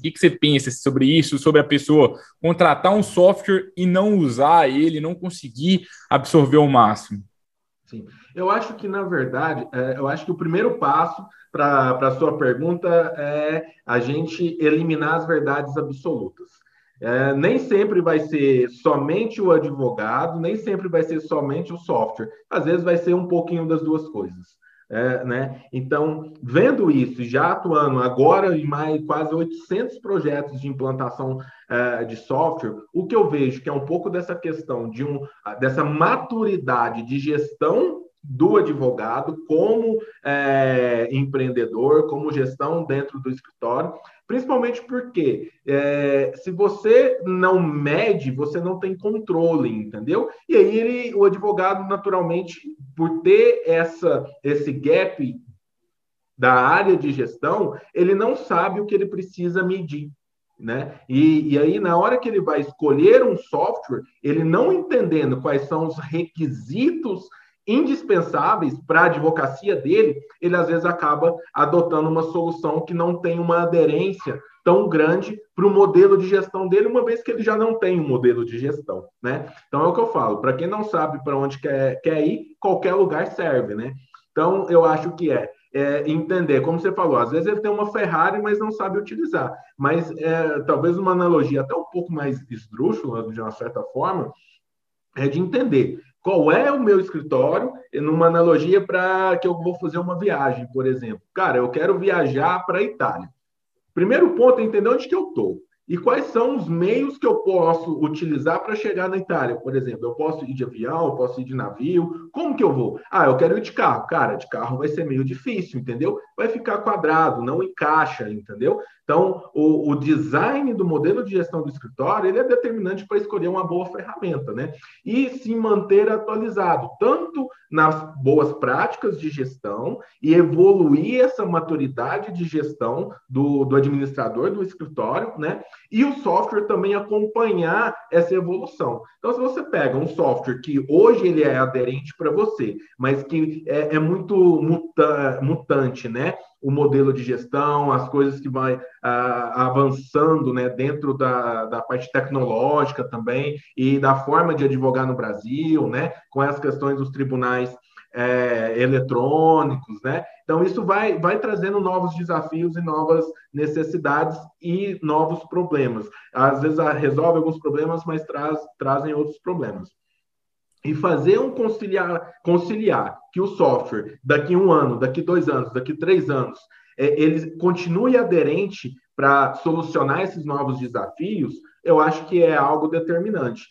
O que, que você pensa sobre isso, sobre a pessoa contratar um software e não usar ele, não conseguir absorver o máximo? Sim, eu acho que, na verdade, é, eu acho que o primeiro passo para a sua pergunta é a gente eliminar as verdades absolutas. É, nem sempre vai ser somente o advogado, nem sempre vai ser somente o software. Às vezes vai ser um pouquinho das duas coisas. É, né? Então, vendo isso, já atuando agora em mais quase 800 projetos de implantação é, de software, o que eu vejo que é um pouco dessa questão de um, dessa maturidade de gestão do advogado como é, empreendedor, como gestão dentro do escritório, principalmente porque é, se você não mede, você não tem controle, entendeu? E aí ele, o advogado, naturalmente, por ter essa, esse gap da área de gestão, ele não sabe o que ele precisa medir. Né? E, e aí, na hora que ele vai escolher um software, ele não entendendo quais são os requisitos indispensáveis para a advocacia dele, ele às vezes acaba adotando uma solução que não tem uma aderência tão grande para o modelo de gestão dele, uma vez que ele já não tem um modelo de gestão, né? Então é o que eu falo, para quem não sabe para onde quer, quer ir, qualquer lugar serve, né? Então eu acho que é, é, entender, como você falou, às vezes ele tem uma Ferrari, mas não sabe utilizar. Mas é, talvez uma analogia até um pouco mais esdrúxula, de uma certa forma, é de entender qual é o meu escritório, numa analogia para que eu vou fazer uma viagem, por exemplo. Cara, eu quero viajar para a Itália. Primeiro ponto é entender onde que eu estou. E quais são os meios que eu posso utilizar para chegar na Itália? Por exemplo, eu posso ir de avião, eu posso ir de navio. Como que eu vou? Ah, eu quero ir de carro. Cara, de carro vai ser meio difícil, entendeu? Vai ficar quadrado, não encaixa, entendeu? Então, o, o design do modelo de gestão do escritório ele é determinante para escolher uma boa ferramenta, né? E se manter atualizado, tanto nas boas práticas de gestão e evoluir essa maturidade de gestão do, do administrador do escritório, né? E o software também acompanhar essa evolução. Então, se você pega um software que hoje ele é aderente para você, mas que é, é muito muta, mutante, né? o modelo de gestão, as coisas que vai avançando né, dentro da, da parte tecnológica também e da forma de advogar no Brasil, né, com as questões dos tribunais é, eletrônicos, né? Então, isso vai, vai trazendo novos desafios e novas necessidades e novos problemas. Às vezes resolve alguns problemas, mas traz, trazem outros problemas e fazer um conciliar, conciliar que o software, daqui um ano, daqui dois anos, daqui três anos, é, ele continue aderente para solucionar esses novos desafios, eu acho que é algo determinante.